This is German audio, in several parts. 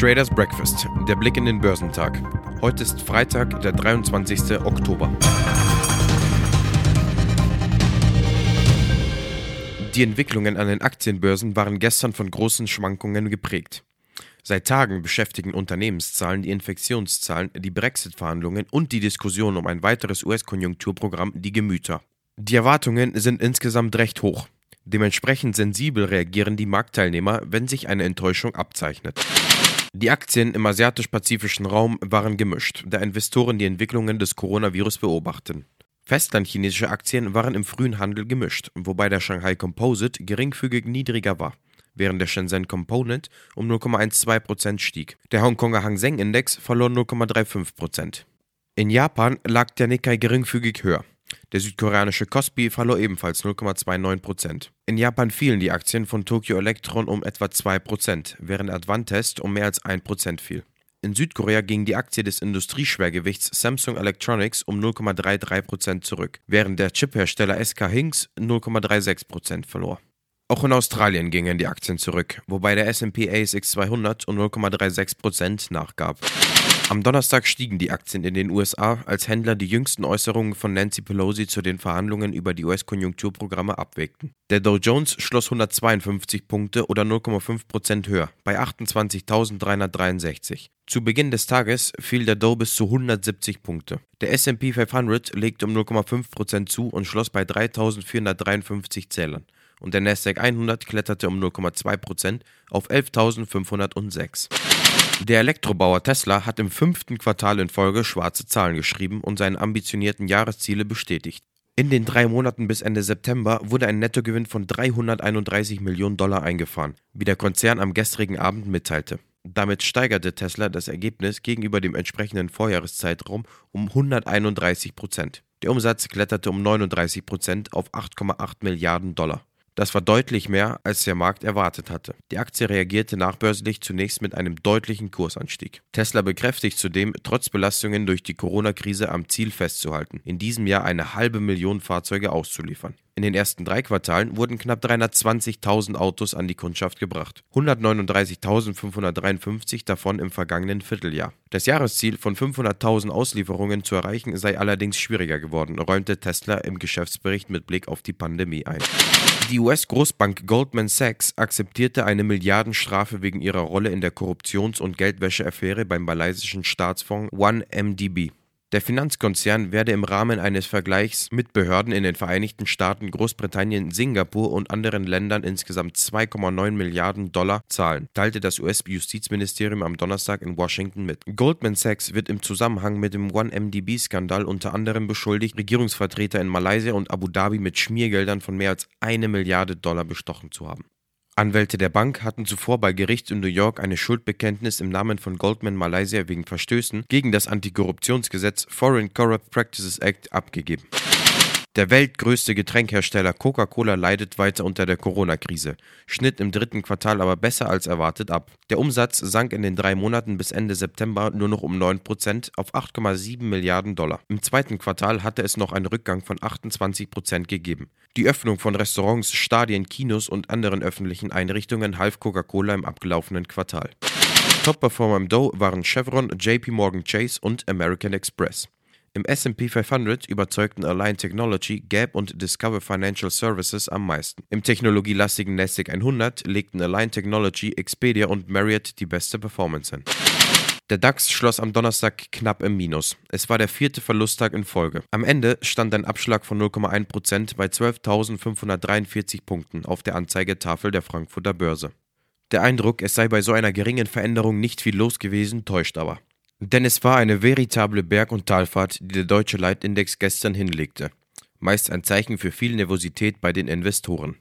Traders Breakfast, der Blick in den Börsentag. Heute ist Freitag, der 23. Oktober. Die Entwicklungen an den Aktienbörsen waren gestern von großen Schwankungen geprägt. Seit Tagen beschäftigen Unternehmenszahlen, die Infektionszahlen, die Brexit-Verhandlungen und die Diskussion um ein weiteres US-Konjunkturprogramm die Gemüter. Die Erwartungen sind insgesamt recht hoch. Dementsprechend sensibel reagieren die Marktteilnehmer, wenn sich eine Enttäuschung abzeichnet. Die Aktien im asiatisch-pazifischen Raum waren gemischt, da Investoren die Entwicklungen des Coronavirus beobachten. Festlandchinesische Aktien waren im frühen Handel gemischt, wobei der Shanghai Composite geringfügig niedriger war, während der Shenzhen Component um 0,12% stieg. Der Hongkonger Hang Seng Index verlor 0,35%. In Japan lag der Nikkei geringfügig höher. Der südkoreanische Kospi verlor ebenfalls 0,29%. In Japan fielen die Aktien von Tokyo Electron um etwa 2%, während Advantest um mehr als 1% fiel. In Südkorea ging die Aktie des Industrieschwergewichts Samsung Electronics um 0,33% zurück, während der Chiphersteller SK Hynix 0,36% verlor. Auch in Australien gingen die Aktien zurück, wobei der S&P ASX 200 um 0,36% nachgab. Am Donnerstag stiegen die Aktien in den USA, als Händler die jüngsten Äußerungen von Nancy Pelosi zu den Verhandlungen über die US-Konjunkturprogramme abwägten. Der Dow Jones schloss 152 Punkte oder 0,5% höher bei 28.363. Zu Beginn des Tages fiel der Dow bis zu 170 Punkte. Der S&P 500 legte um 0,5% zu und schloss bei 3.453 Zählern und der Nasdaq 100 kletterte um 0,2% auf 11.506. Der Elektrobauer Tesla hat im fünften Quartal in Folge schwarze Zahlen geschrieben und seine ambitionierten Jahresziele bestätigt. In den drei Monaten bis Ende September wurde ein Nettogewinn von 331 Millionen Dollar eingefahren, wie der Konzern am gestrigen Abend mitteilte. Damit steigerte Tesla das Ergebnis gegenüber dem entsprechenden Vorjahreszeitraum um 131 Prozent. Der Umsatz kletterte um 39 Prozent auf 8,8 Milliarden Dollar. Das war deutlich mehr, als der Markt erwartet hatte. Die Aktie reagierte nachbörslich zunächst mit einem deutlichen Kursanstieg. Tesla bekräftigt zudem, trotz Belastungen durch die Corona-Krise am Ziel festzuhalten, in diesem Jahr eine halbe Million Fahrzeuge auszuliefern. In den ersten drei Quartalen wurden knapp 320.000 Autos an die Kundschaft gebracht, 139.553 davon im vergangenen Vierteljahr. Das Jahresziel von 500.000 Auslieferungen zu erreichen sei allerdings schwieriger geworden, räumte Tesla im Geschäftsbericht mit Blick auf die Pandemie ein. Die US-Großbank Goldman Sachs akzeptierte eine Milliardenstrafe wegen ihrer Rolle in der Korruptions- und Geldwäscheaffäre beim malaysischen Staatsfonds OneMDB. Der Finanzkonzern werde im Rahmen eines Vergleichs mit Behörden in den Vereinigten Staaten, Großbritannien, Singapur und anderen Ländern insgesamt 2,9 Milliarden Dollar zahlen, teilte das US-Justizministerium am Donnerstag in Washington mit. Goldman Sachs wird im Zusammenhang mit dem OneMDB-Skandal unter anderem beschuldigt, Regierungsvertreter in Malaysia und Abu Dhabi mit Schmiergeldern von mehr als eine Milliarde Dollar bestochen zu haben. Anwälte der Bank hatten zuvor bei Gericht in New York eine Schuldbekenntnis im Namen von Goldman Malaysia wegen Verstößen gegen das Antikorruptionsgesetz Foreign Corrupt Practices Act abgegeben. Der weltgrößte Getränkhersteller Coca-Cola leidet weiter unter der Corona-Krise, schnitt im dritten Quartal aber besser als erwartet ab. Der Umsatz sank in den drei Monaten bis Ende September nur noch um 9% auf 8,7 Milliarden Dollar. Im zweiten Quartal hatte es noch einen Rückgang von 28% gegeben. Die Öffnung von Restaurants, Stadien, Kinos und anderen öffentlichen Einrichtungen half Coca-Cola im abgelaufenen Quartal. Top-Performer im Dow waren Chevron, JP Morgan Chase und American Express. Im S&P 500 überzeugten Align Technology, Gap und Discover Financial Services am meisten. Im technologielastigen Nasdaq 100 legten Align Technology, Expedia und Marriott die beste Performance hin. Der DAX schloss am Donnerstag knapp im Minus. Es war der vierte Verlusttag in Folge. Am Ende stand ein Abschlag von 0,1% bei 12.543 Punkten auf der Anzeigetafel der Frankfurter Börse. Der Eindruck, es sei bei so einer geringen Veränderung nicht viel los gewesen, täuscht aber. Denn es war eine veritable Berg- und Talfahrt, die der deutsche Leitindex gestern hinlegte. Meist ein Zeichen für viel Nervosität bei den Investoren.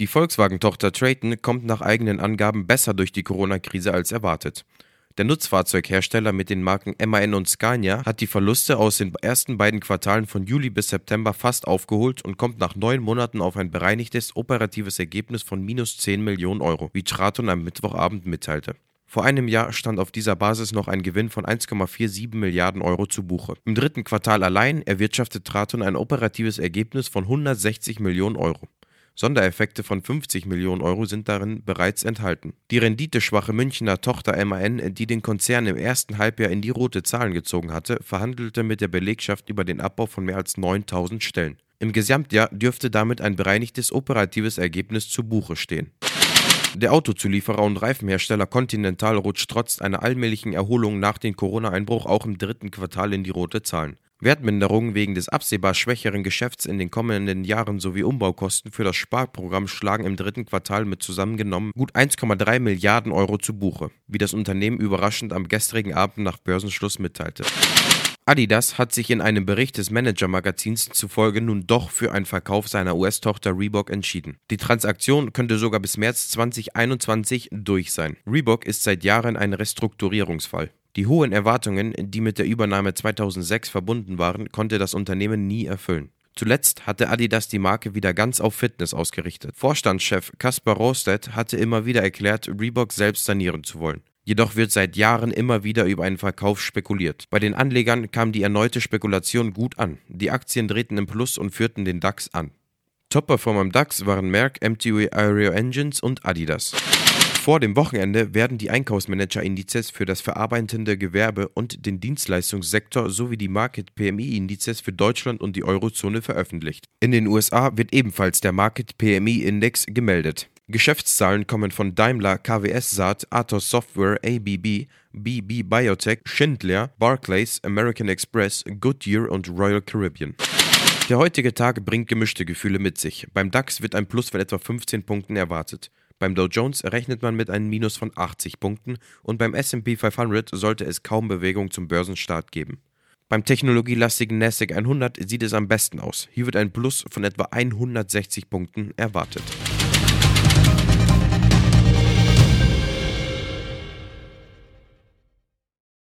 Die Volkswagen-Tochter Traton kommt nach eigenen Angaben besser durch die Corona-Krise als erwartet. Der Nutzfahrzeughersteller mit den Marken MAN und Scania hat die Verluste aus den ersten beiden Quartalen von Juli bis September fast aufgeholt und kommt nach neun Monaten auf ein bereinigtes operatives Ergebnis von minus 10 Millionen Euro, wie Traton am Mittwochabend mitteilte. Vor einem Jahr stand auf dieser Basis noch ein Gewinn von 1,47 Milliarden Euro zu Buche. Im dritten Quartal allein erwirtschaftet Traton ein operatives Ergebnis von 160 Millionen Euro. Sondereffekte von 50 Millionen Euro sind darin bereits enthalten. Die renditeschwache Münchner Tochter MAN, die den Konzern im ersten Halbjahr in die rote Zahlen gezogen hatte, verhandelte mit der Belegschaft über den Abbau von mehr als 9000 Stellen. Im Gesamtjahr dürfte damit ein bereinigtes operatives Ergebnis zu Buche stehen. Der Autozulieferer und Reifenhersteller Continental rutscht trotz einer allmählichen Erholung nach dem Corona-Einbruch auch im dritten Quartal in die rote Zahlen. Wertminderungen wegen des absehbar schwächeren Geschäfts in den kommenden Jahren sowie Umbaukosten für das Sparprogramm schlagen im dritten Quartal mit zusammengenommen gut 1,3 Milliarden Euro zu Buche, wie das Unternehmen überraschend am gestrigen Abend nach Börsenschluss mitteilte. Adidas hat sich in einem Bericht des Manager-Magazins zufolge nun doch für einen Verkauf seiner US-Tochter Reebok entschieden. Die Transaktion könnte sogar bis März 2021 durch sein. Reebok ist seit Jahren ein Restrukturierungsfall. Die hohen Erwartungen, die mit der Übernahme 2006 verbunden waren, konnte das Unternehmen nie erfüllen. Zuletzt hatte Adidas die Marke wieder ganz auf Fitness ausgerichtet. Vorstandschef Kaspar Rostedt hatte immer wieder erklärt, Reebok selbst sanieren zu wollen. Jedoch wird seit Jahren immer wieder über einen Verkauf spekuliert. Bei den Anlegern kam die erneute Spekulation gut an. Die Aktien drehten im Plus und führten den DAX an. Top-Performer im DAX waren Merck, MTU Aero Engines und Adidas. Vor dem Wochenende werden die Einkaufsmanager-Indizes für das verarbeitende Gewerbe und den Dienstleistungssektor sowie die Market PMI-Indizes für Deutschland und die Eurozone veröffentlicht. In den USA wird ebenfalls der Market PMI-Index gemeldet. Geschäftszahlen kommen von Daimler, KWS Saat, Atos Software, ABB, BB Biotech, Schindler, Barclays, American Express, Goodyear und Royal Caribbean. Der heutige Tag bringt gemischte Gefühle mit sich. Beim DAX wird ein Plus von etwa 15 Punkten erwartet. Beim Dow Jones rechnet man mit einem Minus von 80 Punkten und beim SP 500 sollte es kaum Bewegung zum Börsenstart geben. Beim technologielastigen NASDAQ 100 sieht es am besten aus. Hier wird ein Plus von etwa 160 Punkten erwartet.